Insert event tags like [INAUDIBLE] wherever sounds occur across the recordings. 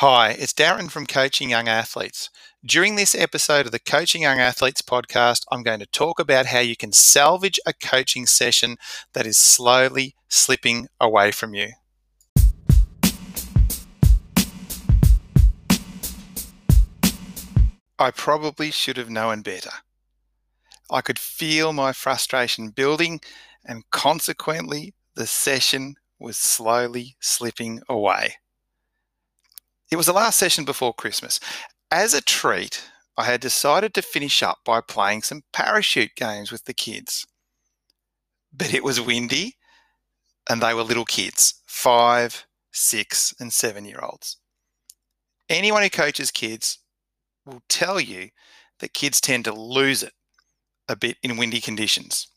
Hi, it's Darren from Coaching Young Athletes. During this episode of the Coaching Young Athletes podcast, I'm going to talk about how you can salvage a coaching session that is slowly slipping away from you. I probably should have known better. I could feel my frustration building, and consequently, the session was slowly slipping away. It was the last session before Christmas. As a treat, I had decided to finish up by playing some parachute games with the kids. But it was windy and they were little kids five, six, and seven year olds. Anyone who coaches kids will tell you that kids tend to lose it a bit in windy conditions.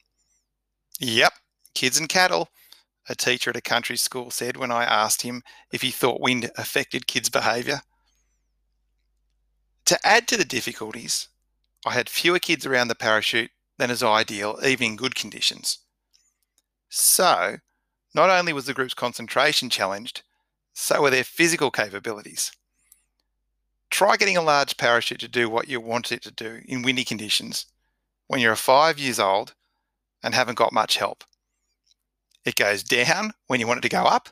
Yep, kids and cattle a teacher at a country school said when I asked him if he thought wind affected kids' behaviour. To add to the difficulties, I had fewer kids around the parachute than is ideal, even in good conditions. So, not only was the group's concentration challenged, so were their physical capabilities. Try getting a large parachute to do what you want it to do in windy conditions when you're five years old and haven't got much help. It goes down when you want it to go up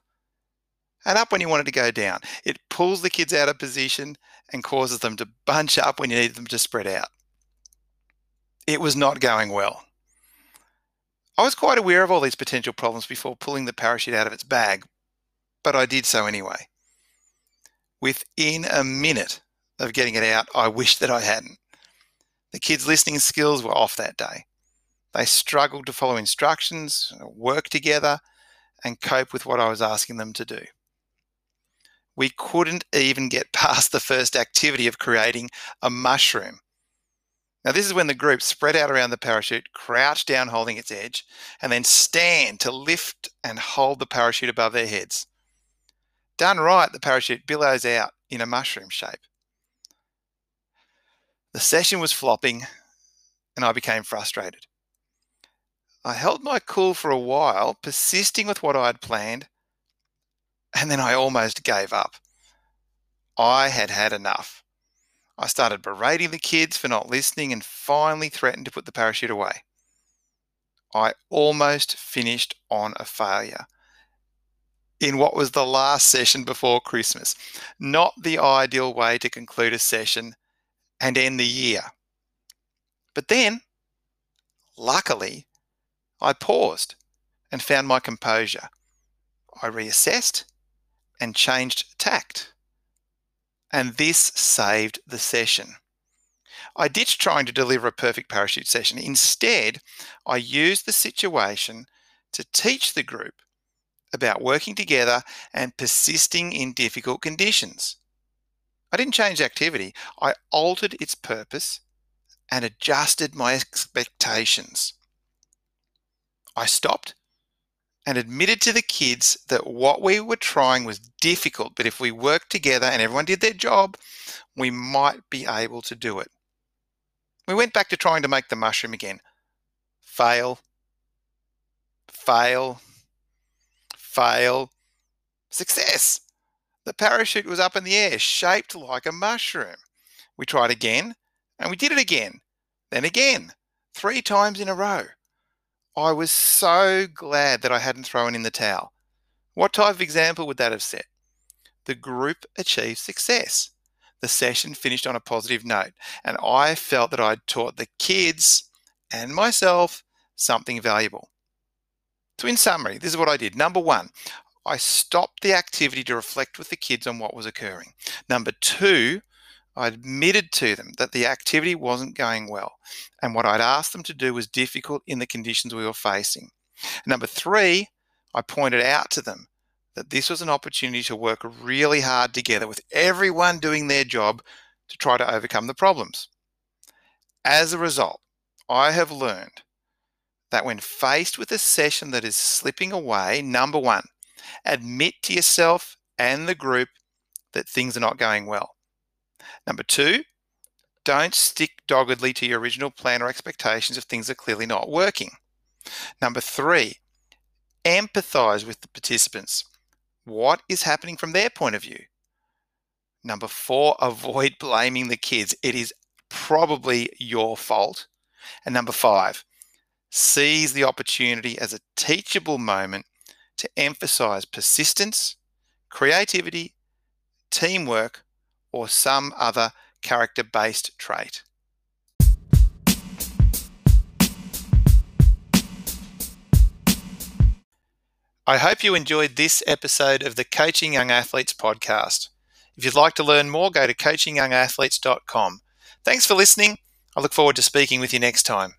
and up when you want it to go down. It pulls the kids out of position and causes them to bunch up when you need them to spread out. It was not going well. I was quite aware of all these potential problems before pulling the parachute out of its bag, but I did so anyway. Within a minute of getting it out, I wished that I hadn't. The kids' listening skills were off that day. They struggled to follow instructions, work together, and cope with what I was asking them to do. We couldn't even get [LAUGHS] past the first activity of creating a mushroom. Now, this is when the group spread out around the parachute, crouch down holding its edge, and then stand to lift and hold the parachute above their heads. Done right, the parachute billows out in a mushroom shape. The session was flopping, and I became frustrated. I held my cool for a while, persisting with what I had planned, and then I almost gave up. I had had enough. I started berating the kids for not listening and finally threatened to put the parachute away. I almost finished on a failure in what was the last session before Christmas. Not the ideal way to conclude a session and end the year. But then, luckily, I paused and found my composure. I reassessed and changed tact. And this saved the session. I ditched trying to deliver a perfect parachute session. Instead, I used the situation to teach the group about working together and persisting in difficult conditions. I didn't change activity, I altered its purpose and adjusted my expectations. I stopped and admitted to the kids that what we were trying was difficult, but if we worked together and everyone did their job, we might be able to do it. We went back to trying to make the mushroom again. Fail, fail, fail, success. The parachute was up in the air, shaped like a mushroom. We tried again, and we did it again, then again, three times in a row. I was so glad that I hadn't thrown in the towel. What type of example would that have set? The group achieved success. The session finished on a positive note, and I felt that I'd taught the kids and myself something valuable. So, in summary, this is what I did. Number one, I stopped the activity to reflect with the kids on what was occurring. Number two, I admitted to them that the activity wasn't going well, and what I'd asked them to do was difficult in the conditions we were facing. Number three, I pointed out to them that this was an opportunity to work really hard together with everyone doing their job to try to overcome the problems. As a result, I have learned that when faced with a session that is slipping away, number one, admit to yourself and the group that things are not going well. Number two, don't stick doggedly to your original plan or expectations if things are clearly not working. Number three, empathize with the participants. What is happening from their point of view? Number four, [LAUGHS] avoid blaming the kids. It is probably your fault. And number five, seize the opportunity as a teachable moment to emphasize persistence, creativity, teamwork, or some other character based trait. I hope you enjoyed this episode of the Coaching Young Athletes podcast. If you'd like to learn more, go to coachingyoungathletes.com. Thanks for listening. I look forward to speaking with you next time.